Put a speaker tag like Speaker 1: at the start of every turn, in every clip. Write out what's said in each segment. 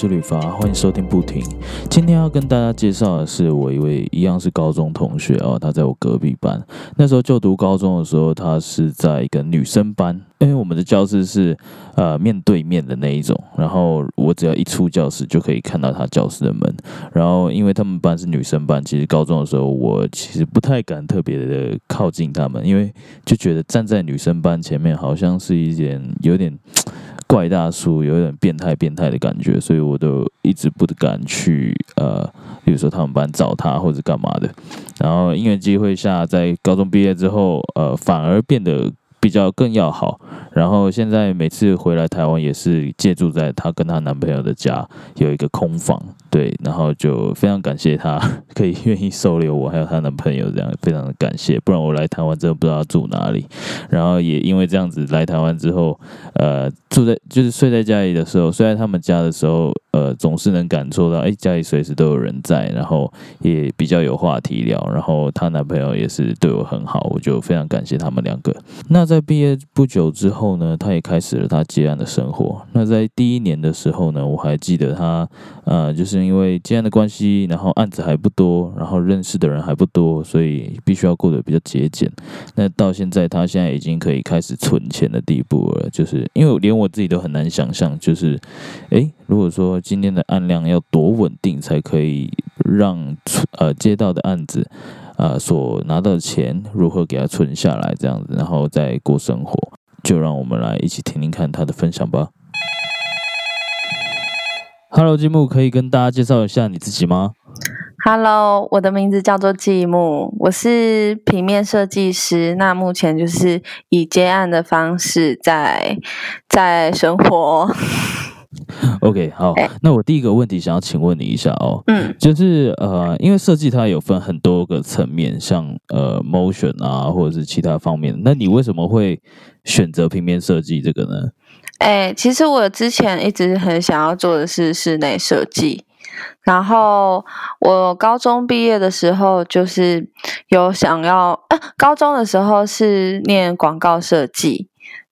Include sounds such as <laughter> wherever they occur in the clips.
Speaker 1: 是吕发，欢迎收听不停。今天要跟大家介绍的是我一位一样是高中同学哦，他在我隔壁班。那时候就读高中的时候，他是在一个女生班，因为我们的教室是呃面对面的那一种，然后我只要一出教室就可以看到他教室的门。然后因为他们班是女生班，其实高中的时候我其实不太敢特别的靠近他们，因为就觉得站在女生班前面好像是一件有点。怪大叔有点变态变态的感觉，所以我都一直不敢去呃，比如说他们班找他或者干嘛的。然后因缘机会下，在高中毕业之后，呃，反而变得。比较更要好，然后现在每次回来台湾也是借住在她跟她男朋友的家，有一个空房，对，然后就非常感谢她可以愿意收留我，还有她男朋友这样，非常的感谢，不然我来台湾真的不知道住哪里。然后也因为这样子来台湾之后，呃，住在就是睡在家里的时候，睡在他们家的时候。呃，总是能感受到，哎，家里随时都有人在，然后也比较有话题聊，然后她男朋友也是对我很好，我就非常感谢他们两个。那在毕业不久之后呢，他也开始了他接案的生活。那在第一年的时候呢，我还记得他，呃，就是因为接案的关系，然后案子还不多，然后认识的人还不多，所以必须要过得比较节俭。那到现在，他现在已经可以开始存钱的地步了，就是因为连我自己都很难想象，就是，哎。如果说今天的案量要多稳定，才可以让呃接到的案子，呃所拿到的钱如何给他存下来，这样子，然后再过生活，就让我们来一起听听看他的分享吧。Hello，积木，可以跟大家介绍一下你自己吗
Speaker 2: ？Hello，我的名字叫做积木，我是平面设计师，那目前就是以接案的方式在在生活。<laughs>
Speaker 1: OK，好，那我第一个问题想要请问你一下哦，嗯，就是呃，因为设计它有分很多个层面，像呃，motion 啊，或者是其他方面，那你为什么会选择平面设计这个呢？
Speaker 2: 哎，其实我之前一直很想要做的是室内设计，然后我高中毕业的时候就是有想要，呃，高中的时候是念广告设计。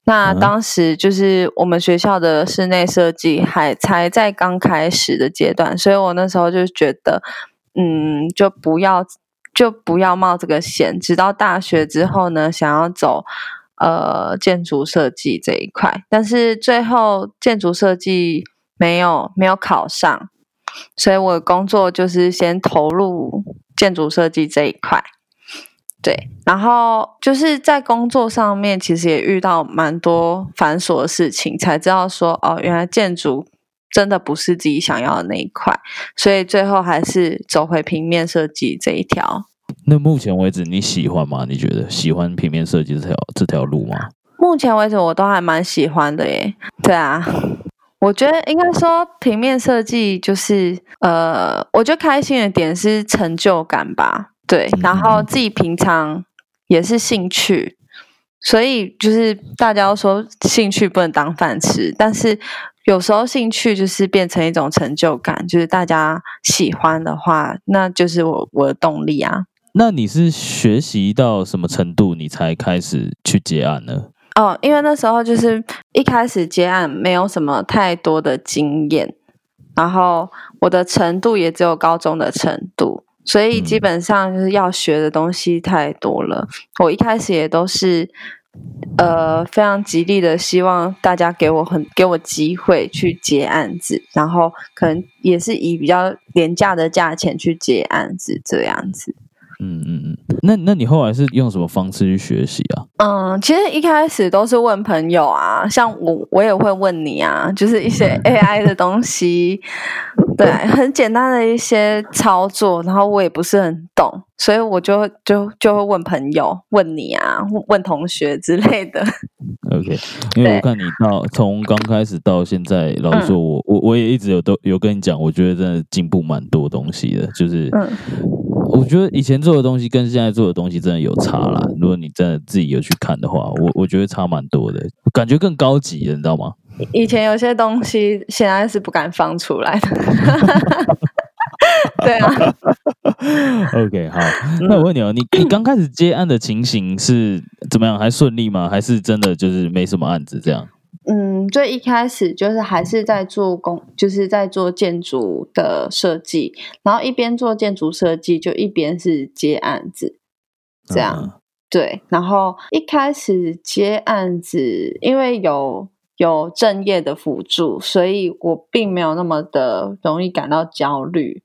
Speaker 2: 那当时就是我们学校的室内设计还才在刚开始的阶段，所以我那时候就觉得，嗯，就不要就不要冒这个险。直到大学之后呢，想要走呃建筑设计这一块，但是最后建筑设计没有没有考上，所以我的工作就是先投入建筑设计这一块。对，然后就是在工作上面，其实也遇到蛮多繁琐的事情，才知道说哦，原来建筑真的不是自己想要的那一块，所以最后还是走回平面设计这一条。
Speaker 1: 那目前为止你喜欢吗？你觉得喜欢平面设计这条这条路吗？
Speaker 2: 目前为止我都还蛮喜欢的耶。对啊，我觉得应该说平面设计就是呃，我觉得开心的点是成就感吧。对，然后自己平常也是兴趣，所以就是大家都说兴趣不能当饭吃，但是有时候兴趣就是变成一种成就感，就是大家喜欢的话，那就是我我的动力啊。
Speaker 1: 那你是学习到什么程度，你才开始去接案呢？
Speaker 2: 哦，因为那时候就是一开始接案没有什么太多的经验，然后我的程度也只有高中的程度。所以基本上就是要学的东西太多了。我一开始也都是，呃，非常极力的希望大家给我很给我机会去接案子，然后可能也是以比较廉价的价钱去接案子这样子。
Speaker 1: 嗯嗯嗯，那那你后来是用什么方式去学习啊？
Speaker 2: 嗯，其实一开始都是问朋友啊，像我我也会问你啊，就是一些 AI 的东西，<laughs> 对，很简单的一些操作，然后我也不是很懂，所以我就就就会问朋友，问你啊，问同学之类的。
Speaker 1: OK，<laughs> 因为我看你到从刚开始到现在，老实说，我我我也一直有都有跟你讲，我觉得真的进步蛮多东西的，就是。我觉得以前做的东西跟现在做的东西真的有差啦。如果你真的自己有去看的话，我我觉得差蛮多的，感觉更高级了，你知道吗？
Speaker 2: 以前有些东西现在是不敢放出来的。<laughs> 对啊。
Speaker 1: OK，好，那我问你哦，你你刚开始接案的情形是怎么样？还顺利吗？还是真的就是没什么案子这样？
Speaker 2: 嗯，最一开始就是还是在做工，就是在做建筑的设计，然后一边做建筑设计，就一边是接案子，这样、
Speaker 1: 嗯
Speaker 2: 对。然后一开始接案子，因为有有正业的辅助，所以我并没有那么的容易感到焦虑，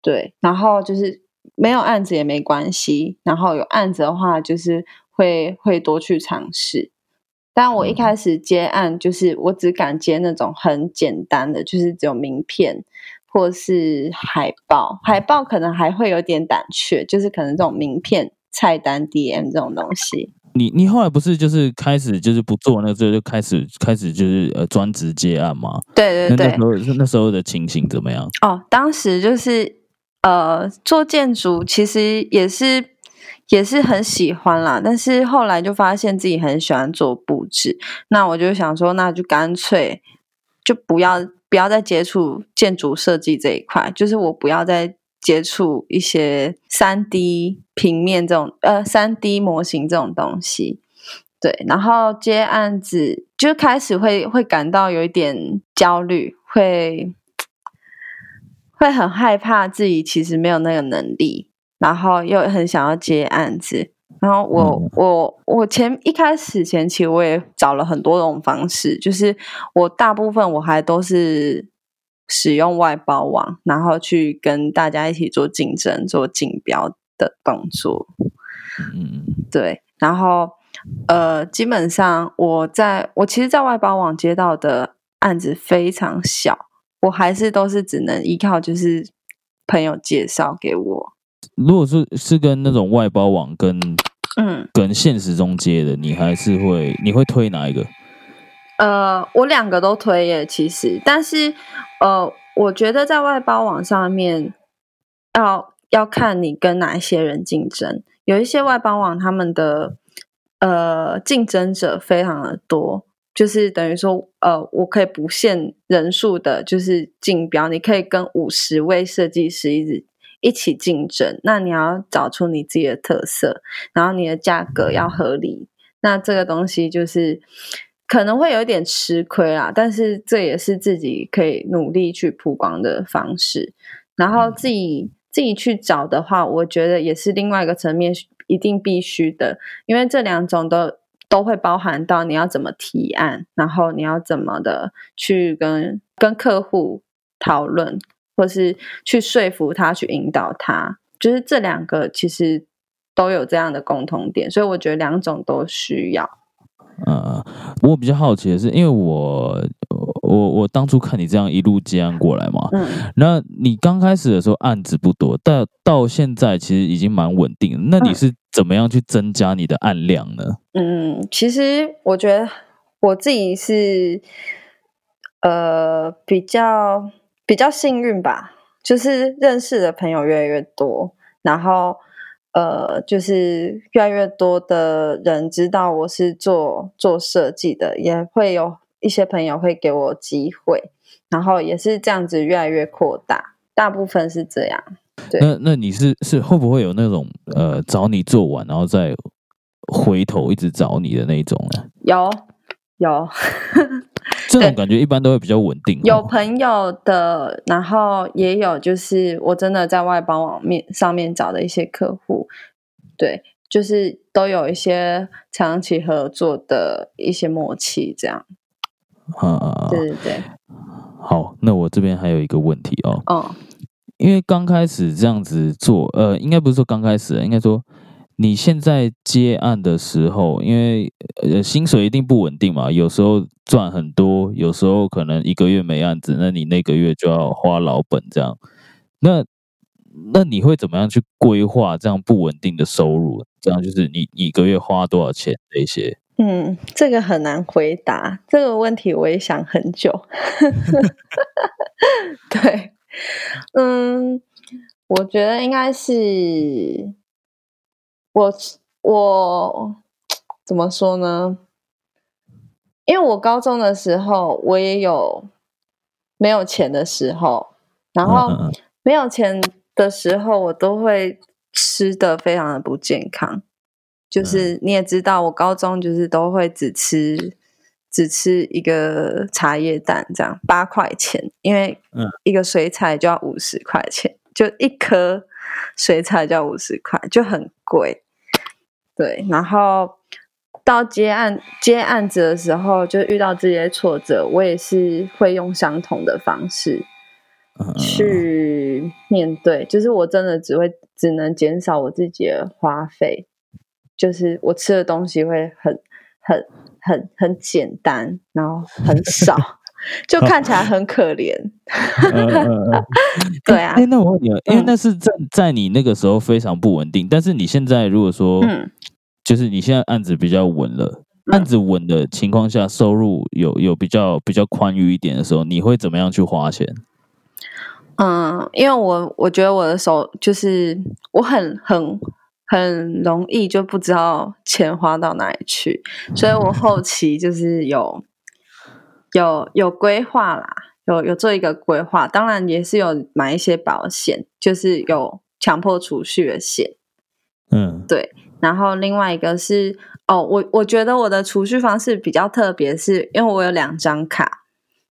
Speaker 2: 对。然后就是没有案子也没关系，然后有案子的话，就是会会多去尝试。但我一
Speaker 1: 嗯
Speaker 2: 开始接案，就是我只敢接那种很简单的，就是只有名片或是海报。海报可能还会有点胆怯，就是可能这种名片、菜单、DM 这种东西。
Speaker 1: 你你后来不是就是开始就是不做那个之后就开始开始就是呃专职接案吗？
Speaker 2: 对对对
Speaker 1: 那那时，候那时候的情形怎么样？
Speaker 2: 哦，当时就是呃，做建筑其实也是也是很喜欢啦，但是后来就发现自己很喜欢做布置，那我就想说，那就干脆就不要不要再接触建筑设计这一块，就是我不要再接触一些三 D 平面这种呃三 D 模型这种东西。对，然后接案子就开始会会感到有一点焦虑，会会很害怕自己其实没有那个能力，然后又很想要接案子。然后我、
Speaker 1: 嗯
Speaker 2: 我我前一开始前期我也找了很多种方式，就是我大部分我还都是使用外包网，然后去跟大家一起做竞争、做竞标的动作。
Speaker 1: 嗯嗯
Speaker 2: 对，然后呃，基本上我在我其实，在外包网接到的案子非常小，我还是都是只能依靠就是朋友介绍给我。
Speaker 1: 如果是是跟那种外包网跟
Speaker 2: 嗯，
Speaker 1: 跟现实中接的，你还是会你会推哪一个？
Speaker 2: 呃，我两个都推耶，其实，但是呃，我觉得在外包网上面要要看你跟哪一些人竞争，有一些外包网他们的呃竞争者非常的多，就是等于说呃，我可以不限人数的，就是竞标，你可以跟五十位设计师一直一起竞争，那你要找出你自己的特色，然后你的价格要合理，那这个东西就是可能会有一点吃亏啦，但是这也是自己可以努力去曝光的方式。然后自己自己去找的话，我觉得也是另外一个层面，一定必须的，因为这两种都都会包含到你要怎么提案，然后你要怎么的去跟跟客户讨论，或是去说服他，去引导他，就是这两个其实都有这样的共同点，所以我觉得两种都需要。
Speaker 1: 呃，我比较好奇的是，因为我我我当初看你这样一路接案过来嘛，
Speaker 2: 嗯
Speaker 1: 那你刚开始的时候案子不多，但到现在其实已经蛮稳定了。那你
Speaker 2: 嗯
Speaker 1: 是怎么样去增加你的案量呢？
Speaker 2: 嗯，其实我觉得我自己是呃比较比较幸运吧，就是认识的朋友越来越多，然后呃就是越来越多的人知道我是做做设计的，也会有一些朋友会给我机会，然后也是这样子越来越扩大，大部分是这样。对
Speaker 1: 那那你是是会不会有那种呃找你做完，然后再回头一直找你的那一种呢？
Speaker 2: 有有。<laughs>
Speaker 1: 这种感觉一般都会比较稳定哦。
Speaker 2: 有朋友的，然后也有就是我真的在外包网面上面找的一些客户，对，就是都有一些长期合作的一些默契，这样，
Speaker 1: 啊，
Speaker 2: 对对对，
Speaker 1: 好，那我这边还有一个问题哦，
Speaker 2: 哦，
Speaker 1: 因为刚开始这样子做，呃，应该不是说刚开始，应该说你现在接案的时候，因为呃薪水一定不稳定嘛，有时候赚很多，有时候可能一个月没案子，那你那个月就要花老本这样。那那你会怎么样去规划这样不稳定的收入？这样就是你一个月花多少钱这些？
Speaker 2: 嗯，这个很难回答这个问题，我也想很久。<laughs> 对，嗯，我觉得应该是我我怎么说呢？因为我高中的时候，我也有没有钱的时候，然后没有钱的时候，我都会吃的非常的不健康。就是你也知道，我高中就是都会只吃只吃一个茶叶蛋，这样八块钱，因为
Speaker 1: 嗯
Speaker 2: 一个水彩就要五十块钱，就一颗水彩就要五十块，就很贵。对，然后到接案接案子的时候，就遇到这些挫折，我也是会用相同的方式
Speaker 1: 嗯。
Speaker 2: 去面对，就是我真的只会只能减少我自己的花费，就是我吃的东西会很很很很简单，然后很少，<laughs> 就看起来很可怜。
Speaker 1: 嗯嗯 <laughs> 嗯
Speaker 2: 对啊
Speaker 1: 哎、，那我问你哦，因为
Speaker 2: 嗯
Speaker 1: 那是在在你那个时候非常不稳定，但是你现在如果说，
Speaker 2: 嗯
Speaker 1: 就是你现在案子比较稳了，
Speaker 2: 嗯
Speaker 1: 案子稳的情况下，收入有有比较比较宽裕一点的时候，你会怎么样去花钱？
Speaker 2: 嗯，因为我我觉得我的手就是我很很很容易就不知道钱花到哪里去，所以我后期就是有有有规划啦，有有做一个规划，当然也是有买一些保险，就是有强迫储蓄的险。
Speaker 1: 嗯对
Speaker 2: 然后另外一个是哦，我我觉得我的储蓄方式比较特别，是因为我有两张卡，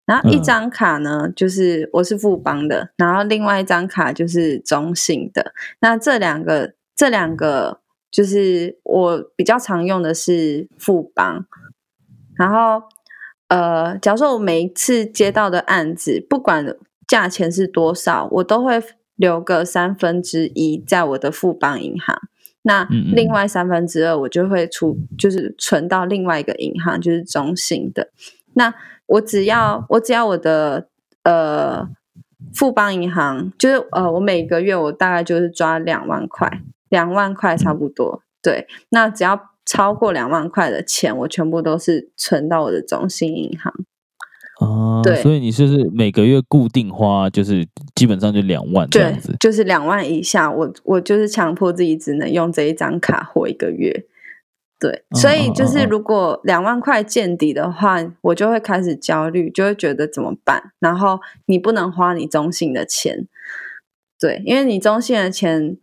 Speaker 2: 然后一
Speaker 1: 嗯
Speaker 2: 张卡呢、就是我是富邦的，然后另外一张卡就是中信的。那这两个这两个就是我比较常用的是富邦，然后呃，假如说我每一次接到的案子，不管价钱是多少，我都会留个三分之一在我的富邦银行。那另外三分之二我就会出，就是存到另外一个银行，就是中信的。那我只要我只要我的呃富邦银行，就是呃我每个月我大概就是抓两万块，两万块差不多。对，那只要超过两万块的钱，我全部都是存到我的中信银行。
Speaker 1: 啊，
Speaker 2: 对
Speaker 1: 所以你就是每个月固定花，就是基本上就两万这
Speaker 2: 对
Speaker 1: 样子，。
Speaker 2: 就是两万以下，我我就是强迫自己只能用这一张卡活一个月。对，
Speaker 1: 嗯
Speaker 2: 所以就是如果两万块见底的话，我就会开始焦虑，就会觉得怎么办？然后你不能花你中信的钱，对，因为你中信的钱，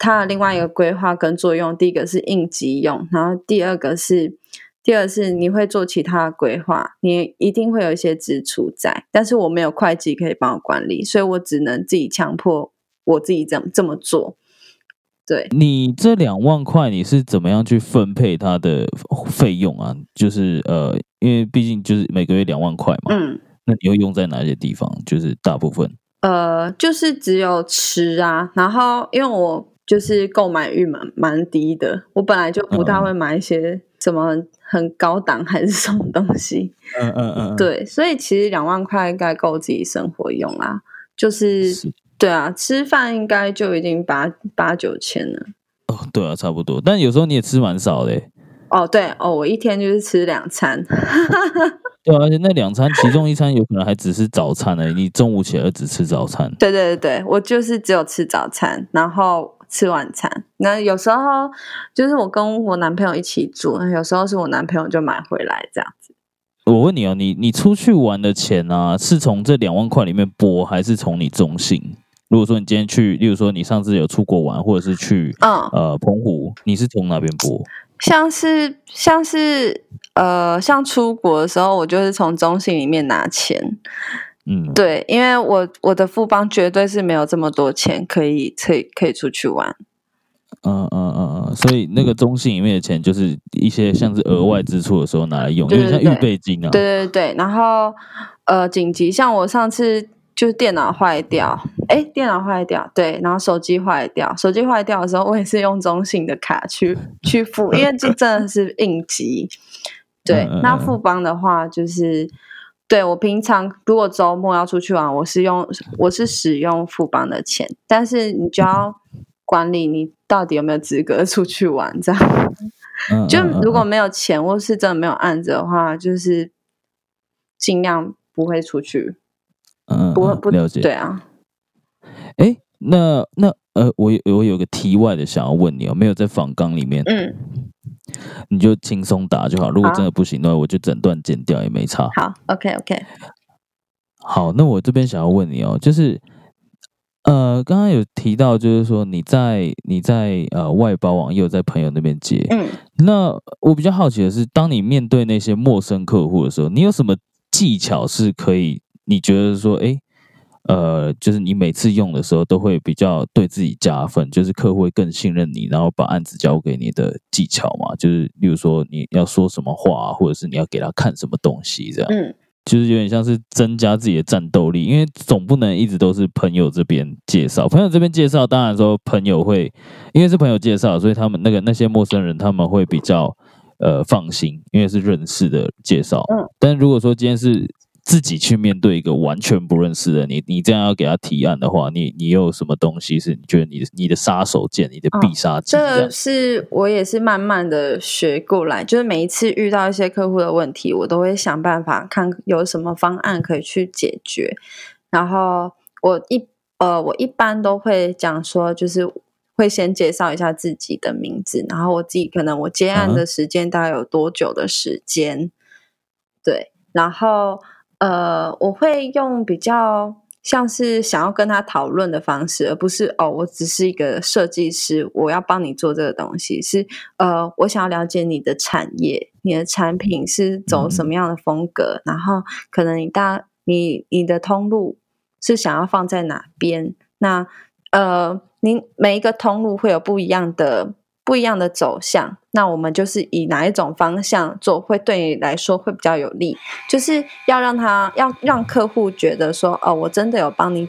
Speaker 2: 它的另外一个规划跟作用，第一个是应急用，然后第二个是。第二是你会做其他的规划，你一定会有一些支出在，但是我没有会计可以帮我管理，所以我只能自己强迫我自己这么这么做。对，
Speaker 1: 你这两万块你是怎么样去分配它的费用啊？就是呃，因为毕竟就是每个月两万块嘛，
Speaker 2: 嗯，
Speaker 1: 那你会用在哪些地方？就是大部分，
Speaker 2: 呃，就是只有吃啊，然后因为我就是购买欲蛮蛮低的，我本来就不大
Speaker 1: 嗯。
Speaker 2: 会买一些什么很高档还是什么东西，<laughs>
Speaker 1: 嗯嗯嗯，
Speaker 2: 对，所以其实两万块应该够自己生活用啦，就是
Speaker 1: 是。
Speaker 2: 对啊，吃饭应该就已经八八九千了。
Speaker 1: 哦，对啊，差不多。但有时候你也吃蛮少的欸，
Speaker 2: 哦，对哦，我一天就是吃两餐，<laughs>
Speaker 1: 对啊，而且那两餐其中一餐有可能还只是早餐而已，你中午起来只吃早餐。
Speaker 2: 对对对对，我就是只有吃早餐，然后吃晚餐。那有时候就是我跟我男朋友一起住，那有时候是我男朋友就买回来这样子。
Speaker 1: 我问你哦，你你出去玩的钱啊，是从这两万块里面拨，还是从你中信？如果说你今天去，例如说你上次有出国玩，或者是去
Speaker 2: 嗯，
Speaker 1: 呃澎湖，你是从哪边拨？
Speaker 2: 像是像是呃，像出国的时候，我就是从中信里面拿钱。
Speaker 1: 嗯，
Speaker 2: 对，因为我我的富邦绝对是没有这么多钱可以可以可以出去玩。
Speaker 1: 嗯嗯嗯嗯，所以那个中信里面的钱，就是一些像是额外支出的时候拿来用，有
Speaker 2: 对对对
Speaker 1: 点像预备金啊。
Speaker 2: 对对对，然后呃，紧急像我上次就是电脑坏掉，哎，电脑坏掉，对，然后手机坏掉，手机坏掉的时候，我也是用中信的卡去 <laughs> 去付，因为这真的是应急。对，那富邦的话就是。对我平常如果周末要出去玩，我是用我是使用富邦的钱，但是你就要管理你到底有没有资格出去玩，这样。
Speaker 1: 嗯，
Speaker 2: 就如果没有钱或是真的没有案子的话，就是尽量不会出去，
Speaker 1: 嗯
Speaker 2: 不会不
Speaker 1: 了解。
Speaker 2: 对啊。
Speaker 1: 哎，那那呃，我有我有个题外的想要问你哦，没有在访纲里面，
Speaker 2: 嗯，
Speaker 1: 你就轻松答就好。如果真的不行的话，我就整段剪掉也没差。
Speaker 2: 好，OK OK，
Speaker 1: 好，那我这边想要问你哦，就是呃，呃，刚刚有提到，就是说你在你在呃外包网，也有在朋友那边接。
Speaker 2: 嗯，
Speaker 1: 那我比较好奇的是，当你面对那些陌生客户的时候，你有什么技巧是可以？你觉得说，哎，呃，就是你每次用的时候都会比较对自己加分，就是客户会更信任你，然后把案子交给你的技巧嘛？就是例如说你要说什么话，或者是你要给他看什么东西，这样。
Speaker 2: 嗯。
Speaker 1: 就是有点像是增加自己的战斗力，因为总不能一直都是朋友这边介绍。朋友这边介绍，当然说朋友会，因为是朋友介绍，所以他们那个那些陌生人他们会比较呃放心，因为是认识的介绍。嗯，但如果说今天是。自己去面对一个完全不认识的你，你这样要给他提案的话，你你有什么东西是你觉得你的你的杀手锏，你的必杀技？
Speaker 2: 这是我也是慢慢的学过来，就是每一次遇到一些客户的问题，我都会想办法看有什么方案可以去解决。然后我一呃，我一般都会讲说，就是会先介绍一下自己的名字，然后我自己可能我接案的时间大概有多久的时间，对，然后。呃，我会用比较像是想要跟他讨论的方式，而不是哦，我只是一个设计师，我要帮你做这个东西。是呃，我想要了解你的产业，你的产品是走什么样的风格，然后可能你大你你的通路是想要放在哪边？那呃，您每一个通路会有不一样的。不一样的走向，那我们就是以哪一种方向做，会对你来说会比较有利。就是要让他要让客户觉得说，哦，我真的有帮你，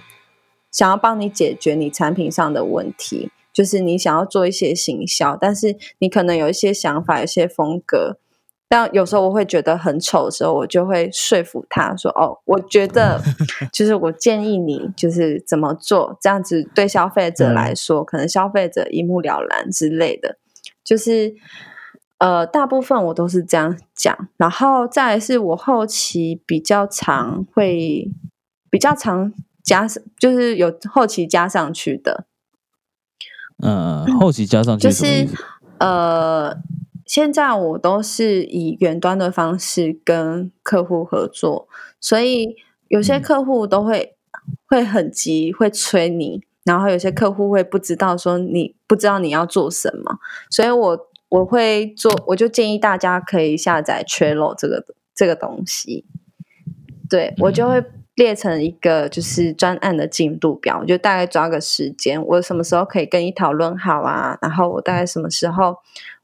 Speaker 2: 想要帮你解决你产品上的问题。就是你想要做一些行销，但是你可能有一些想法、有些风格，但有时候我会觉得很丑的时候，我就会说服他说，哦，我觉得 <laughs> 就是我建议你就是怎么做，这样子对消费者来说，可能消费者一目了然之类的。就是，呃，大部分我都是这样讲，然后再是我后期比较常会比较常加上，就是有后期加上去的。
Speaker 1: 嗯，后期加上去
Speaker 2: 就是呃，现在我都是以远端的方式跟客户合作，所以有些客户都会会很急，会催你。然后有些客户会不知道说你不知道你要做什么，所以我我会做，我就建议大家可以下载 Trello 这个这个东西，对我就会列成一个就是专案的进度表，我就大概抓个时间，我什么时候可以跟你讨论好啊，然后我大概什么时候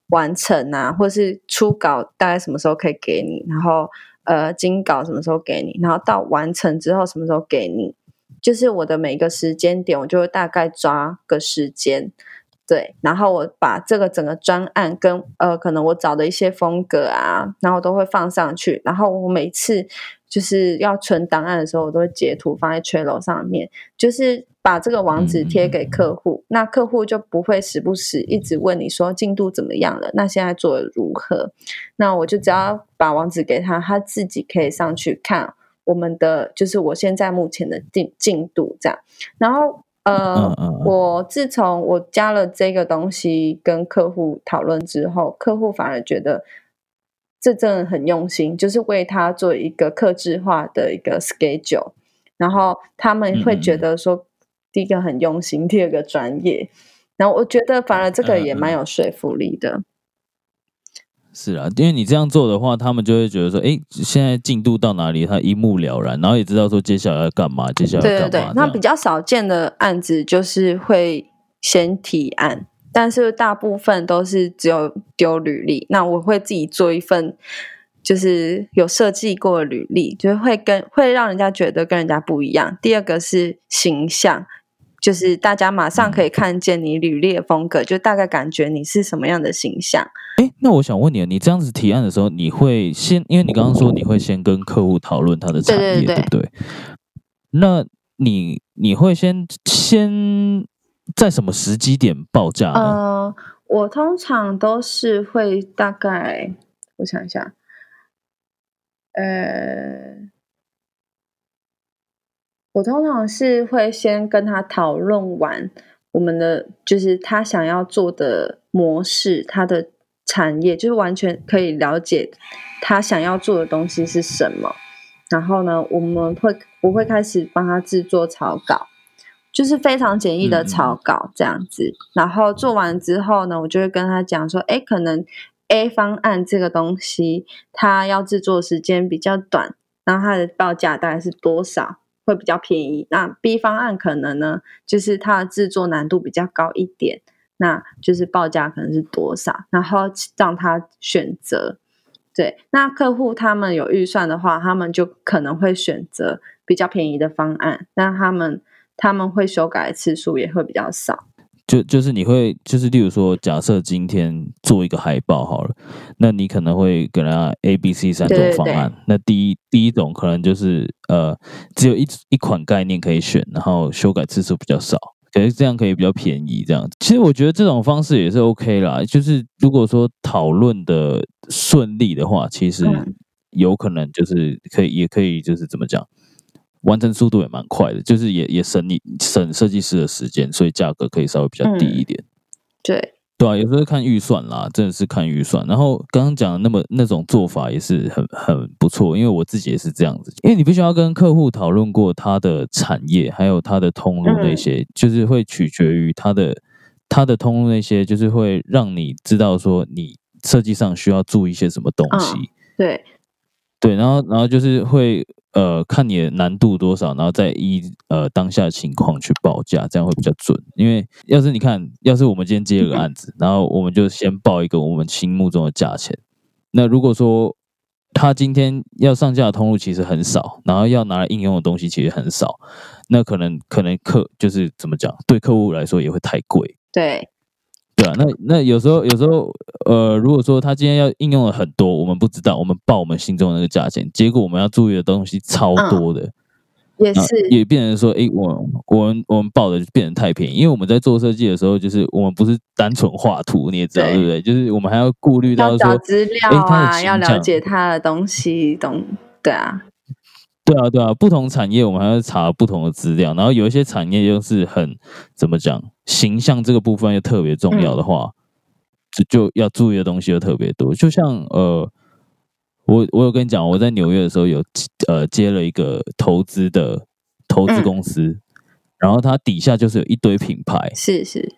Speaker 2: 完成啊，或是初稿大概什么时候可以给你，然后呃精稿什么时候给你，然后到完成之后什么时候给你。就是我的每个时间点，我就会大概抓个时间，对，然后我把这个整个专案跟呃，可能我找的一些风格啊，然后都会放上去，然后我每次就是要存档案的时候，我都会截图放在 Trello 上面，就是把这个网址贴给客户，那客户就不会时不时一直问你说进度怎么样了，那现在做的如何？那我就只要把网址给他，他自己可以上去看。我们的就是我现在目前的进进度这样，然后呃，我自从我加了这个东西跟客户讨论之后，客户反而觉得这真的很用心，就是为他做一个克制化的一个 schedule，然后他们会觉得说，第一个很用心，第二个专业，然后我觉得反而这个也蛮有说服力的。
Speaker 1: 是啊，因为你这样做的话，他们就会觉得说，哎，现在进度到哪里，他一目了然，然后也知道说接下来要干嘛，接下来要干嘛。
Speaker 2: 那比较少见的案子就是会先提案，但是大部分都是只有丢履历。那我会自己做一份，就是有设计过的履历，就是会跟会让人家觉得跟人家不一样。第二个是形象。就是大家马上可以看见你履历的风格，就大概感觉你是什么样的形象。
Speaker 1: 哎，那我想问你，你这样子提案的时候，你会先，因为你刚刚说你会先跟客户讨论他的产业，对不对？那你你会先先在什么时机点报价呢？
Speaker 2: 呃，我通常都是会大概，我想一下，呃。我通常是会先跟他讨论完我们的，就是他想要做的模式，他的产业，就是完全可以了解他想要做的东西是什么。然后呢，我们会我会开始帮他制作草稿，就是非常简易的草稿这样子。然后做完之后呢，我就会跟他讲说，哎，可能 A 方案这个东西它要制作时间比较短，然后它的报价大概是多少会比较便宜。那 B 方案可能呢，就是它的制作难度比较高一点，那就是报价可能是多少，然后让他选择。对，那客户他们有预算的话，他们就可能会选择比较便宜的方案，那他们他们会修改次数也会比较少。
Speaker 1: 就就是你会就是例如说，假设今天做一个海报好了，那你可能会给他 A、B、C 三种方案。那第一第一种可能就是呃，只有一一款概念可以选，然后修改次数比较少。可是这样可以比较便宜，这样其实我觉得这种方式也是 OK 啦。就是如果说讨论的顺利的话，其实有可能就是可以，也可以就是怎么讲，完成速度也蛮快的，就是也也省你省设计师的时间，所以价格可以稍微比较低一点。
Speaker 2: 对。
Speaker 1: 对啊，有时候看预算啦，真的是看预算。然后刚刚讲的那么那种做法也是很很不错，因为我自己也是这样子。因为你必须要跟客户讨论过他的产业，还有他的通路那些，就是会取决于他的他的通路那些，就是会让你知道说你设计上需要注意一些什么东西。
Speaker 2: 对。
Speaker 1: 对，然后，然后就是会呃看你的难度多少，然后再依呃当下的情况去报价，这样会比较准。因为要是你看，要是我们今天接了个案子，然后我们就先报一个我们心目中的价钱。那如果说他今天要上架的通路其实很少，然后要拿来应用的东西其实很少，那可能可能客就是怎么讲，对客户来说也会太贵。
Speaker 2: 对。
Speaker 1: 对啊，那那有时候有时候，呃，如果说他今天要应用了很多，我们不知道，我们报我们心中的那个价钱，结果我们要注意的东西超多的，
Speaker 2: 也是
Speaker 1: 也变成说，哎，我我们我们报的就变得太便宜，因为我们在做设计的时候，就是我们不是单纯画图，你也知道对不对？就是我们还要顾虑到说，
Speaker 2: 资料啊，要了解他的东西，懂？对啊。
Speaker 1: 对啊，对啊，不同产业我们还要查不同的资料，然后有一些产业又是很怎么讲，形象这个部分又特别重要的话，就就要注意的东西又特别多。就像呃，我我有跟你讲，我在纽约的时候有呃接了一个投资的投资公司，然后它底下就是有一堆品牌，
Speaker 2: 是是。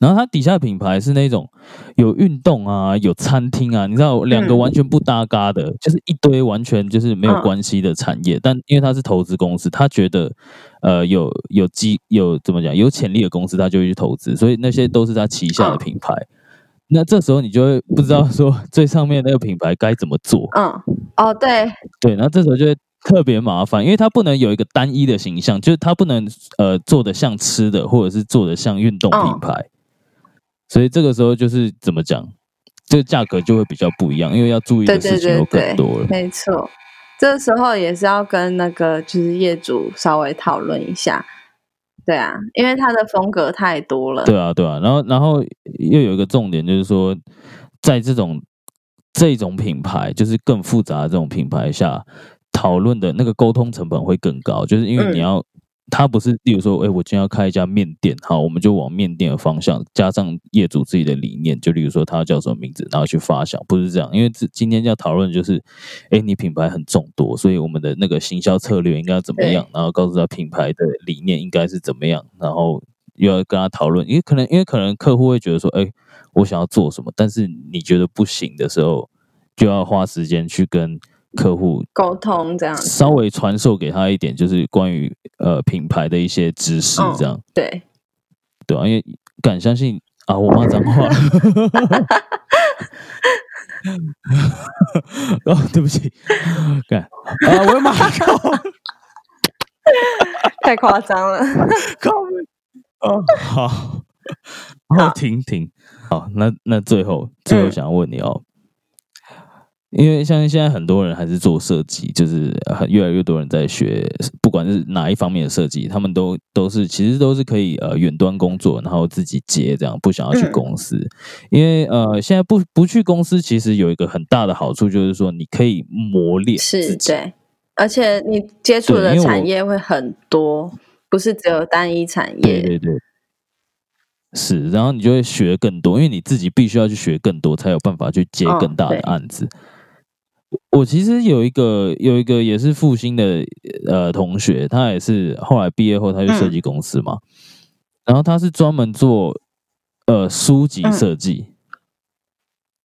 Speaker 1: 然后它底下的品牌是那种有运动啊、有餐厅啊，你知道两个完全不搭嘎的，就是一堆完全就是没有关系的产业。但因为它是投资公司，他觉得呃有有机有怎么讲有潜力的公司，他就会去投资，所以那些都是他旗下的品牌。那这时候你就会不知道说最上面那个品牌该怎么做。
Speaker 2: 嗯，哦，对
Speaker 1: 对，然后这时候就会特别麻烦，因为它不能有一个单一的形象，就是它不能呃做的像吃的，或者是做的像运动品牌。所以这个时候就是怎么讲，这个价格就会比较不一样，因为要注意的事情有更多了。
Speaker 2: 没错，这时候也是要跟那个就是业主稍微讨论一下。对啊，因为他的风格太多了。
Speaker 1: 对啊，对啊。然后，然后又有一个重点就是说，在这种这种品牌，就是更复杂的这种品牌下，讨论的那个沟通成本会更高，就是因为你要。他不是，例如说，哎，我今天要开一家面店，好，我们就往面店的方向，加上业主自己的理念，就例如说他叫什么名字，然后去发想，不是这样，因为今天要讨论就是，哎，你品牌很众多，所以我们的那个行销策略应该怎么样，然后告诉他品牌的理念应该是怎么样，然后又要跟他讨论，因为可能，因为可能客户会觉得说，哎，我想要做什么，但是你觉得不行的时候，就要花时间去跟。客户
Speaker 2: 沟通这样，
Speaker 1: 稍微传授给他一点，就是关于呃品牌的一些知识，这样。
Speaker 2: 对。
Speaker 1: 对啊，因为敢相信啊，我骂脏话，<laughs> 哦，对不起，敢啊，我骂够，
Speaker 2: 太夸张了，
Speaker 1: 够哦，好，好。停停，好，那那最后最后想要问你哦。因为像现在很多人还是做设计，就是越来越多人在学，不管是哪一方面的设计，他们都都是其实都是可以呃远端工作，然后自己接这样，不想要去公司。因为呃现在不不去公司，其实有一个很大的好处，就是说你可以磨练，
Speaker 2: 是对，而且你接触的产业会很多，不是只有单一产业。
Speaker 1: 对对对，是，然后你就会学更多，因为你自己必须要去学更多，才有办法去接更大的案子。我其实有一个有一个也是复兴的呃同学，他也是后来毕业后他去设计公司嘛，然后他是专门做呃书籍设计，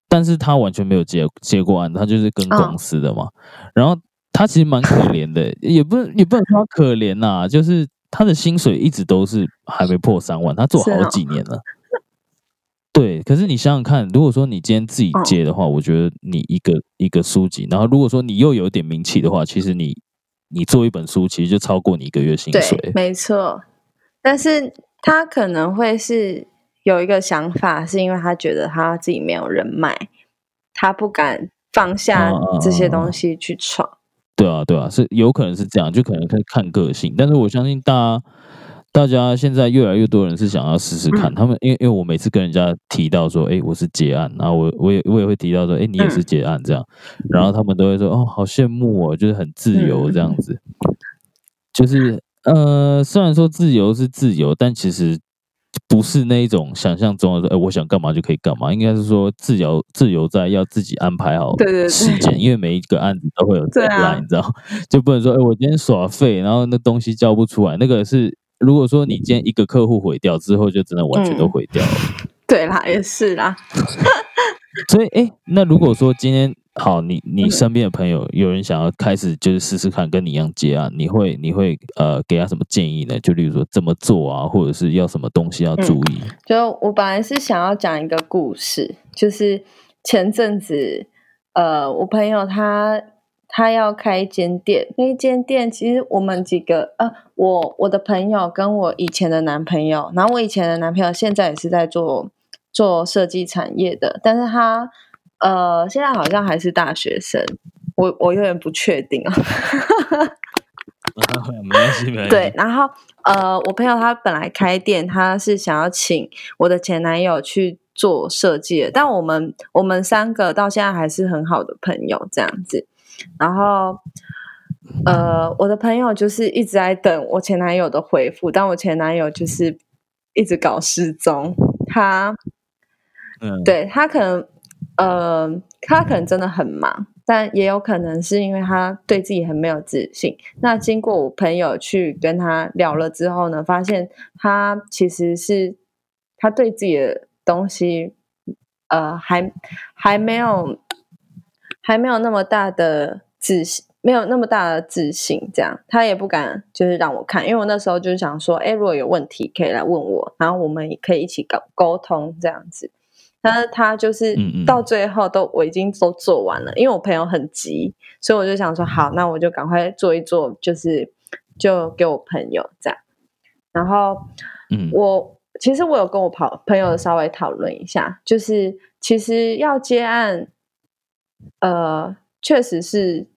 Speaker 1: 但是他完全没有接接过案，他就是跟公司的嘛，然后他其实蛮可怜的，也不也不能说可怜呐，就是他的薪水一直都是还没破三万，他做好几年了。对，可是你想想看，如果说你今天自己接的话，我觉得你一个一个书籍，然后如果说你又有点名气的话，其实你你做一本书，其实就超过你一个月薪水。
Speaker 2: 对，没错。但是他可能会是有一个想法，是因为他觉得他自己没有人脉，他不敢放下这些东西去闯。
Speaker 1: 对啊，对啊，是有可能是这样，就可能看个性。但是我相信大家。大家现在越来越多人是想要试试看，他们因为因为我每次跟人家提到说，哎，我是结案，然后我我也我也会提到说，哎，你也是结案。这样，然后他们都会说，哦，好羡慕哦，就是很自由这样子，就是呃，虽然说自由是自由，但其实不是那一种想象中的说，哎，我想干嘛就可以干嘛，应该是说自由自由在要自己安排好时间，因为每一个案子都会有 deadline，你知道，<laughs> 就不能说，哎，我今天耍废，然后那东西交不出来，那个是。如果说你今天一个客户毁掉之后，就真的完全都毁掉了。<laughs>
Speaker 2: 对啦，也是啦。<laughs>
Speaker 1: 所以，哎，那如果说今天好，你你身边的朋友有人想要开始就是试试看跟你一样接啊，你会你会呃给他什么建议呢？就例如说怎么做啊，或者是要什么东西要注意？
Speaker 2: 就我本来是想要讲一个故事，就是前阵子呃，我朋友他。他要开一间店，那一间店其实我们几个，呃，我我的朋友跟我以前的男朋友，然后我以前的男朋友现在也是在做做设计产业的，但是他呃现在好像还是大学生，我我有点不确定啊。<laughs>
Speaker 1: 没关系，没关系。<laughs>
Speaker 2: 对，然后呃，我朋友他本来开店，他是想要请我的前男友去做设计的，但我们我们三个到现在还是很好的朋友，这样子。然后，呃，我的朋友就是一直在等我前男友的回复，但我前男友就是一直搞失踪。他，嗯，对他可能，呃，他可能真的很忙，但也有可能是因为他对自己很没有自信。那经过我朋友去跟他聊了之后呢，发现他其实是他对自己的东西，呃，还还没有。还没有那么大的自信，没有那么大的自信，这样他也不敢就是让我看，因为我那时候就是想说，哎，如果有问题可以来问我，然后我们也可以一起沟沟通这样子。但是他就是到最后都我已经都做完了，因为我朋友很急，所以我就想说，好，那我就赶快做一做，就是就给我朋友这样。然后，嗯，我其实我有跟我跑朋友稍微讨论一下，就是其实要接案。呃，确实是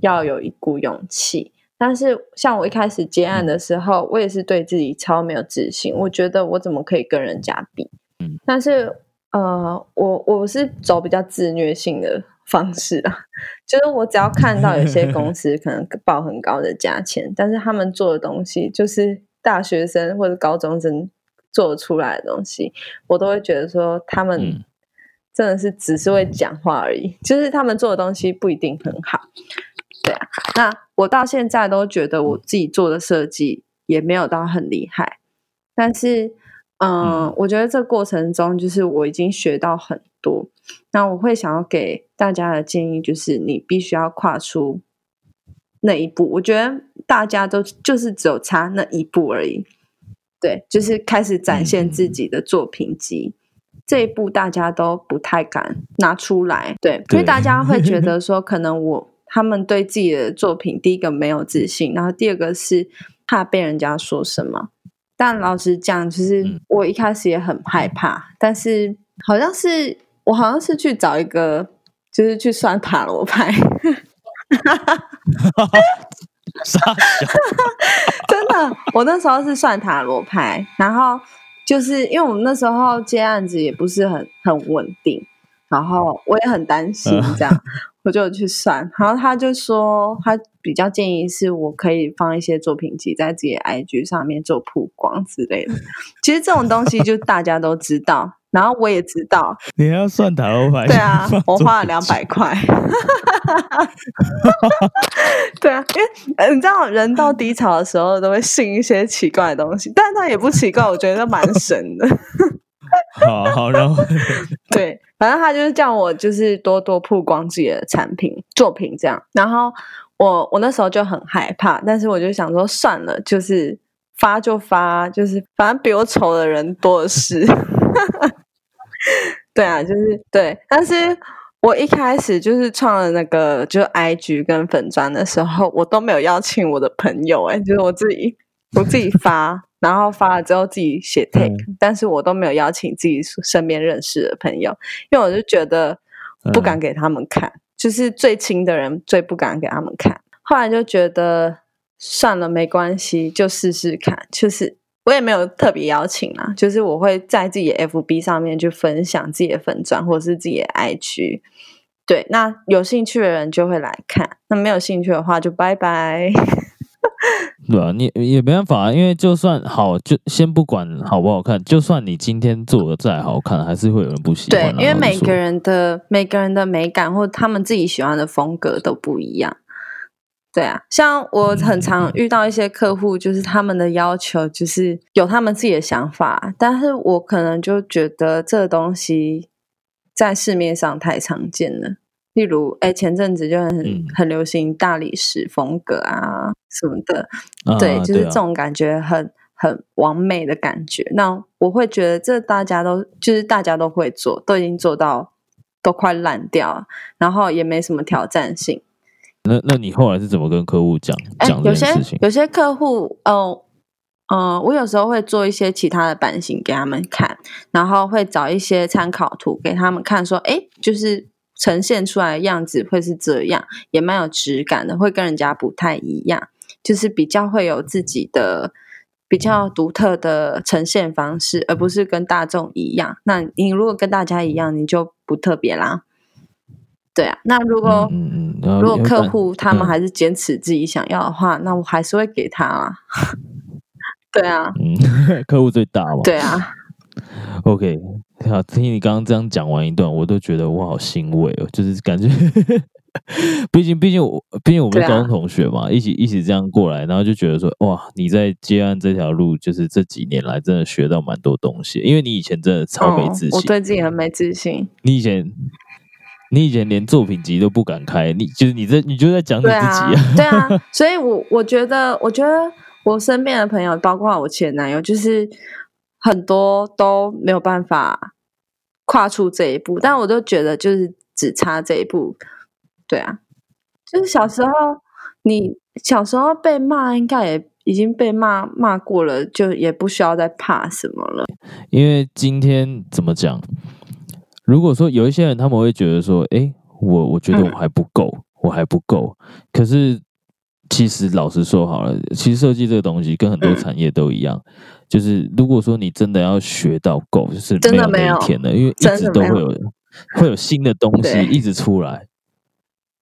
Speaker 2: 要有一股勇气，但是像我一开始接案的时候，我也是对自己超没有自信，我觉得我怎么可以跟人家比？嗯，但是呃，我我是走比较自虐性的方式啊，<laughs> 就是我只要看到有些公 <laughs> 司可能报很高的价钱，但是他们做的东西就是大学生或者高中生做出来的东西，我都会觉得说他们。真的是只是会讲话而已，就是他们做的东西不一定很好，对啊。那我到现在都觉得我自己做的设计也没有到很厉害，但是，嗯，我觉得这过程中就是我已经学到很多。那我会想要给大家的建议就是，你必须要跨出那一步。我觉得大家都就是只有差那一步而已，对，就是开始展现自己的作品集。这一步大家都不太敢拿出来，对，因为大家会觉得 <laughs> 说，可能我他们对自己的作品，第一个没有自信，然后第二个是怕被人家说什么。但老实讲，其实我一开始也很害怕，但是好像是我好像是去找一个，就是去算塔罗牌，<laughs> <laughs> 真的，我那时候是算塔罗牌，然后。就是因为我们那时候接案子也不是很很稳定，然后我也很担心，这样我就去算，然后他就说他比较建议是我可以放一些作品集在自己的 IG 上面做曝光之类的。其实这种东西就大家都知道，然后我也知道，
Speaker 1: 你还要算塔罗牌？
Speaker 2: 对啊，我花了两百块。对啊，因为你知道，人到低潮的时候都会信一些奇怪的东西，但他也不奇怪，我觉得蛮神的。<laughs>
Speaker 1: 好好，然后 <laughs>
Speaker 2: 对，反正他就是叫我就是多多曝光自己的产品作品这样。然后我我那时候就很害怕，但是我就想说算了，就是发就发，就是反正比我丑的人多的是。<laughs> 对啊，就是对，但是我一开始就是创了那个就是 I G 跟粉砖的时候，我都没有邀请我的朋友，哎，就是我自己我自己发，然后发了之后自己写 take，但是我都没有邀请自己身边认识的朋友，因为我就觉得不敢给他们看，就是最亲的人最不敢给他们看，后来就觉得算了，没关系，就试试看，就是。我也没有特别邀请啊，就是我会在自己的 FB 上面去分享自己的粉钻或者是自己的 IG，对，那有兴趣的人就会来看，那没有兴趣的话就拜拜。<laughs>
Speaker 1: 对啊，你也没办法，因为就算好，就先不管好不好看，就算你今天做的再好看，还是会有人不喜
Speaker 2: 欢。对，因为每个人的每个人的美感或他们自己喜欢的风格都不一样。对啊，像我很常遇到一些客户，就是他们的要求就是有他们自己的想法，但是我可能就觉得这个东西在市面上太常见了。例如，哎，前阵子就很很流行大理石风格啊什么的，对，就是这种感觉很很完美的感觉。那我会觉得这大家都就是大家都会做，都已经做到都快烂掉，然后也没什么挑战性。
Speaker 1: 那那你后来是怎么跟客户讲讲这件事情？
Speaker 2: 有些客户，哦，呃，我有时候会做一些其他的版型给他们看，然后会找一些参考图给他们看，说，哎，就是呈现出来的样子会是这样，也蛮有质感的，会跟人家不太一样，就是比较会有自己的比较独特的呈现方式，而不是跟大众一样。那你如果跟大家一样，你就不特别啦。对啊，那如果嗯如果客户他们还是坚持自己想要的话，那我还是会给他啊。<laughs> 对啊，嗯
Speaker 1: 客户最大嘛。
Speaker 2: 对啊。
Speaker 1: OK，好，听你刚刚这样讲完一段，我都觉得我好欣慰哦，就是感觉，<laughs> 毕竟毕竟我毕竟我们高中同学嘛，一起一起这样过来，然后就觉得说，哇，你在接案这条路，就是这几年来真的学到蛮多东西，因为你以前真的超没自信，
Speaker 2: 我对自己很没自信，
Speaker 1: 你以前。你以前连作品集都不敢开，你就是你在你就在讲你自己
Speaker 2: 啊？对啊，<laughs> 所以我我觉得，我觉得我身边的朋友，包括我前男友，就是很多都没有办法跨出这一步，但我都觉得就是只差这一步。对啊，就是小时候你小时候被骂，应该也已经被骂骂过了，就也不需要再怕什么了。
Speaker 1: 因为今天怎么讲？如果说有一些人，他们会觉得说：“哎，我我觉得我还不够，我还不够。”可是，其实老实说好了，其实设计这个东西跟很多产业都一样，就是如果说你真的要学到够，就是没有那一天的，因为一直都会有会有新的东西一直出来，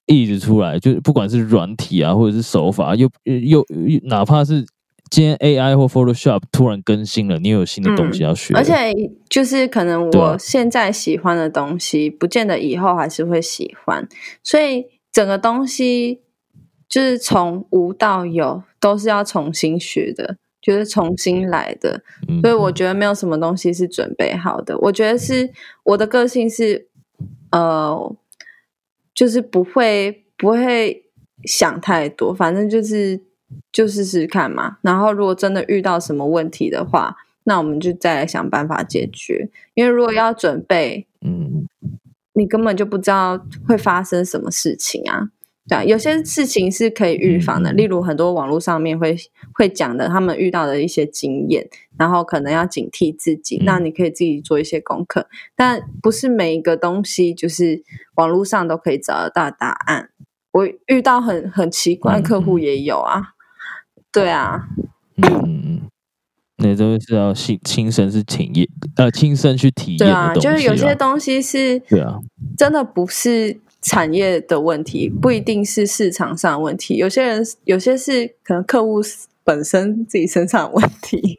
Speaker 1: 一直出来，就是不管是软体啊，或者是手法，又又又哪怕是。今天 AI 或 Photoshop 突然更新了，你有新的东西要学，
Speaker 2: 而且就是可能我现在喜欢的东西，不见得以后还是会喜欢，所以整个东西就是从无到有，都是要重新学的，就是重新来的。所以我觉得没有什么东西是准备好的。我觉得是我的个性是，呃，就是不会不会想太多，反正就是。就试试看嘛，然后如果真的遇到什么问题的话，那我们就再来想办法解决。因为如果要准备，嗯，你根本就不知道会发生什么事情啊。对啊，有些事情是可以预防的，例如很多网络上面会会讲的他们遇到的一些经验，然后可能要警惕自己。那你可以自己做一些功课，但不是每一个东西就是网络上都可以找得到答案。我遇到很很奇怪客户也有啊。对啊，嗯嗯嗯，
Speaker 1: 那都是要亲亲身是体验，呃，亲身去体验对
Speaker 2: 啊，就是有些东西是，
Speaker 1: 对啊，
Speaker 2: 真的不是产业的问题，不一定是市场上的问题。有些人有些是可能客户本身自己身上的问题。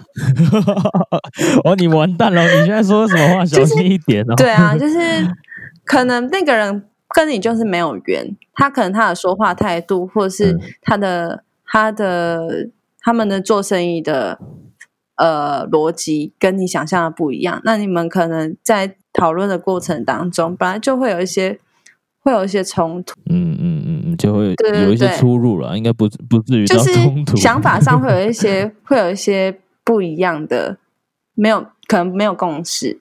Speaker 2: <laughs>
Speaker 1: 哦，你完蛋了！你现在说什么话？小心一点哦。
Speaker 2: 对啊，<laughs> 就是可能那个人跟你就是没有缘，他可能他的说话态度，或者是他的他的他们的做生意的呃逻辑跟你想象的不一样。那你们可能在讨论的过程当中，本来就会有一些会有一些冲突。
Speaker 1: 嗯嗯嗯嗯，就会有一些出入了，应该不不至于到冲突。
Speaker 2: 想法上会有一些 <laughs> 会有一些不一样的。没有，可能没有共识，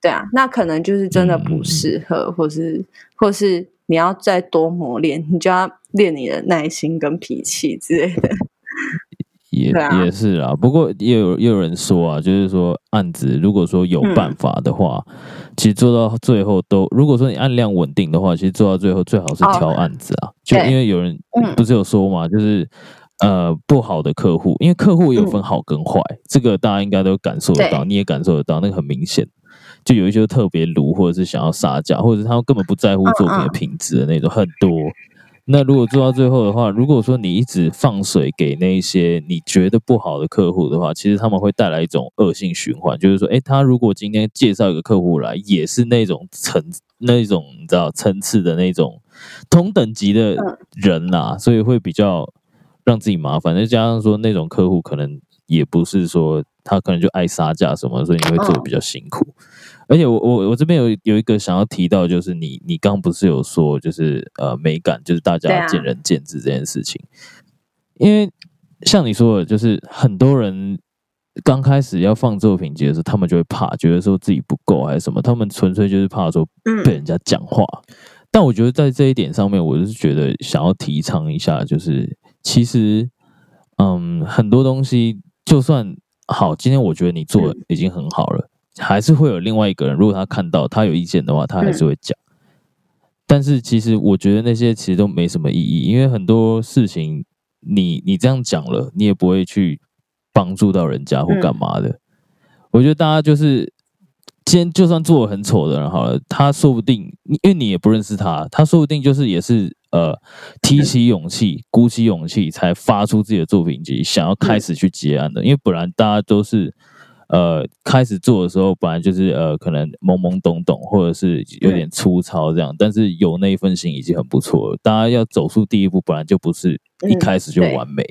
Speaker 2: 对啊，那可能就是真的不适合，或是或是你要再多磨练，你就要练你的耐心跟脾气之类的。<laughs>
Speaker 1: 也也是啊，不过也有也有人说啊，就是说案子如果说有办法的话，其实做到最后都，如果说你案量稳定的话，其实做到最后最好是挑案子啊，就因为有人不是有说嘛，就是。呃，不好的客户，因为客户有分好跟坏，这个大家应该都感受得到，你也感受得到，那个很明显，就有一些特别鲁，或者是想要杀价，或者是他根本不在乎作品的品质的那种，很多。那如果做到最后的话，如果说你一直放水给那些你觉得不好的客户的话，其实他们会带来一种恶性循环，就是说，哎，他如果今天介绍一个客户来，也是那种层那种你知道层次的那种同等级的人呐，所以会比较。让自己麻烦，再加上说那种客户可能也不是说他可能就爱杀价什么，所以你会做的比较辛苦。而且我我我这边有有一个想要提到，就是你你刚不是有说就是呃美感，就是大家见仁见智这件事情。因为像你说的，就是很多人刚开始要放作品集的时候，他们就会怕，觉得说自己不够还是什么，他们纯粹就是怕说被人家讲话。但我觉得在这一点上面，我是觉得想要提倡一下，就是。其实，嗯，很多东西就算好，今天我觉得你做已经很好了，还是会有另外一个人，如果他看到他有意见的话，他还是会讲。但是其实我觉得那些其实都没什么意义，因为很多事情你你这样讲了，你也不会去帮助到人家或干嘛的。我觉得大家就是。今天就算做的很丑的人好了，他说不定，因为你也不认识他，他说不定就是也是呃，提起勇气、鼓起勇气才发出自己的作品集，想要开始去结案的。因为本来大家都是呃，开始做的时候，本来就是呃，可能懵懵懂懂，或者是有点粗糙这样，但是有那一份心已经很不错了。大家要走出第一步，本来就不是一开始就完美。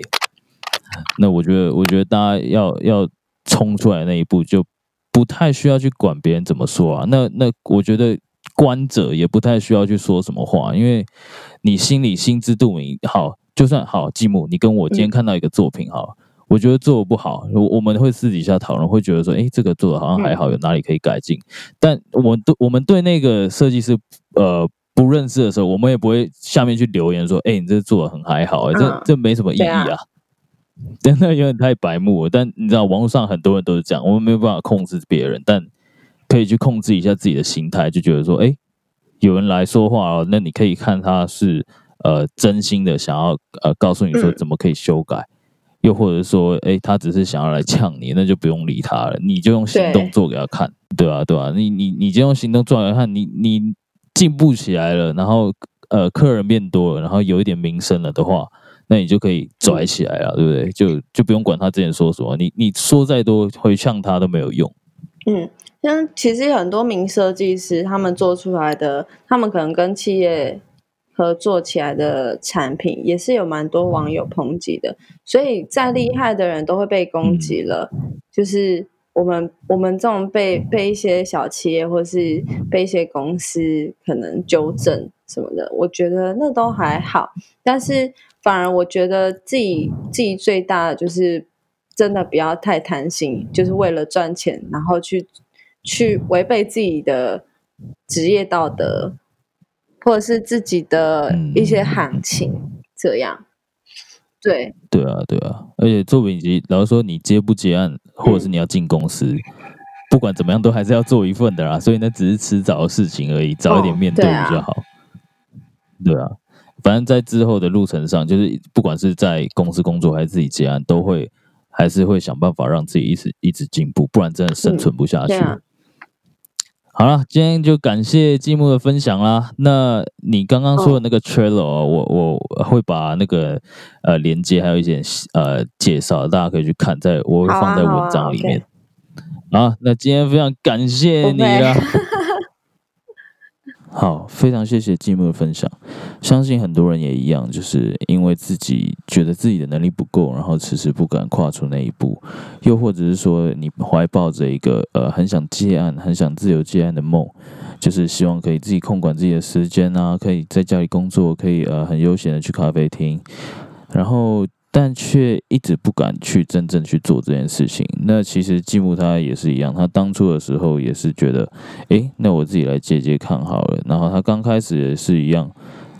Speaker 1: 那我觉得，我觉得大家要要冲出来那一步就。不太需要去管别人怎么说啊，那那我觉得观者也不太需要去说什么话，因为你心里心知肚明。好，就算好，吉姆，你跟我今天看到一个作品，好，我觉得做的不好，我我们会私底下讨论，会觉得说，哎，这个做的好像还好，有哪里可以改进。但我对我们对那个设计师呃不认识的时候，我们也不会下面去留言说，哎，你这做的很还好，这这没什么意义啊。真的有点太白目了，但你知道网络上很多人都是这样，我们没有办法控制别人，但可以去控制一下自己的心态，就觉得说，哎，有人来说话哦，那你可以看他是呃真心的想要呃告诉你说怎么可以修改，又或者说，哎，他只是想要来呛你，那就不用理他了，你就用行动做给他看，对吧？对吧？你你你就用行动做给他看，你你进步起来了，然后呃客人变多了，然后有一点名声了的话。那你就可以拽起来了，对不对？就就不用管他之前说什么，你你说再多回呛他都没有用。
Speaker 2: 嗯，像其实很多名设计师他们做出来的，他们可能跟企业合作起来的产品，也是有蛮多网友抨击的。所以再厉害的人都会被攻击了，就是我们我们这种被被一些小企业或是被一些公司可能纠正什么的，我觉得那都还好，但是。反而我觉得自己自己最大的就是真的不要太贪心，就是为了赚钱，然后去去违背自己的职业道德，或者是自己的一些行情，这样。对
Speaker 1: 对啊，对啊，而且作品集，然后说你接不接案，或者是你要进公司，不管怎么样都还是要做一份的啦，所以那只是迟早的事情而已，早一点面对比较好。对啊。反正，在之后的路程上，就是不管是在公司工作还是自己接案，都会还是会想办法让自己一直一直进步，不然真的生存不下去。好了，今天就感谢季木的分享啦。那你刚刚说的那个 trailer，、我我会把那个呃连接还有一些呃介绍，大家可以去看，在我会放在文章里面。好，那今天非常感谢你
Speaker 2: 不会
Speaker 1: 啦。好，非常谢谢季木的分享。相信很多人也一样，就是因为自己觉得自己的能力不够，然后迟迟不敢跨出那一步，又或者是说你怀抱着一个呃很想接案、很想自由接案的梦，就是希望可以自己控管自己的时间啊，可以在家里工作，可以呃很悠闲的去咖啡厅，然后但却一直不敢去真正去做这件事情。那其实继母他也是一样，他当初的时候也是觉得，诶，那我自己来接接看好了。然后他刚开始也是一样，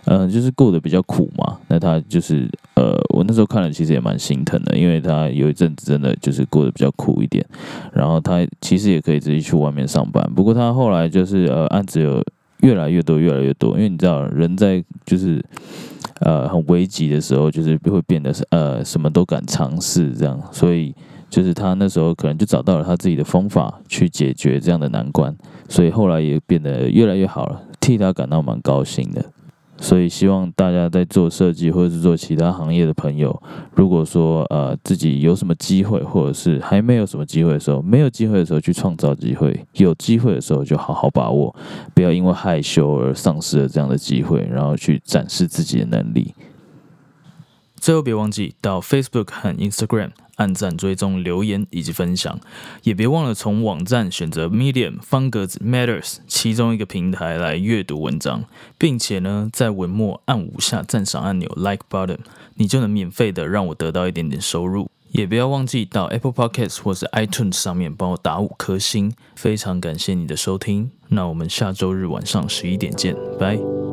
Speaker 1: 呃，就是过得比较苦嘛。那他就是呃，我那时候看了其实也蛮心疼的，因为他有一阵子真的就是过得比较苦一点。然后他其实也可以直接去外面上班，不过他后来就是呃案子有越来越多，越来越多，因为你知道人在就是呃很危急的时候，就是会变得是呃什么都敢尝试这样，所以就是他那时候可能就找到了他自己的方法去解决这样的难关，所以后来也变得越来越好了，替他感到蛮高兴的。所以希望大家在做设计或者是做其他行业的朋友，如果说呃自己有什么机会，或者是还没有什么机会的时候，没有机会的时候去创造机会，有机会的时候就好好把握，不要因为害羞而丧失了这样的机会，然后去展示自己的能力。最后别忘记到 Facebook 和 Instagram 按赞、追踪、留言以及分享，也别忘了从网站选择 Medium 方格子 Matters 其中一个平台来阅读文章，并且呢在文末按五下赞赏按钮 Like Button，你就能免费的让我得到一点点收入。也不要忘记到 Apple Podcasts 或是 iTunes 上面帮我打五颗星，非常感谢你的收听。那我们下周日晚上十一点见，拜。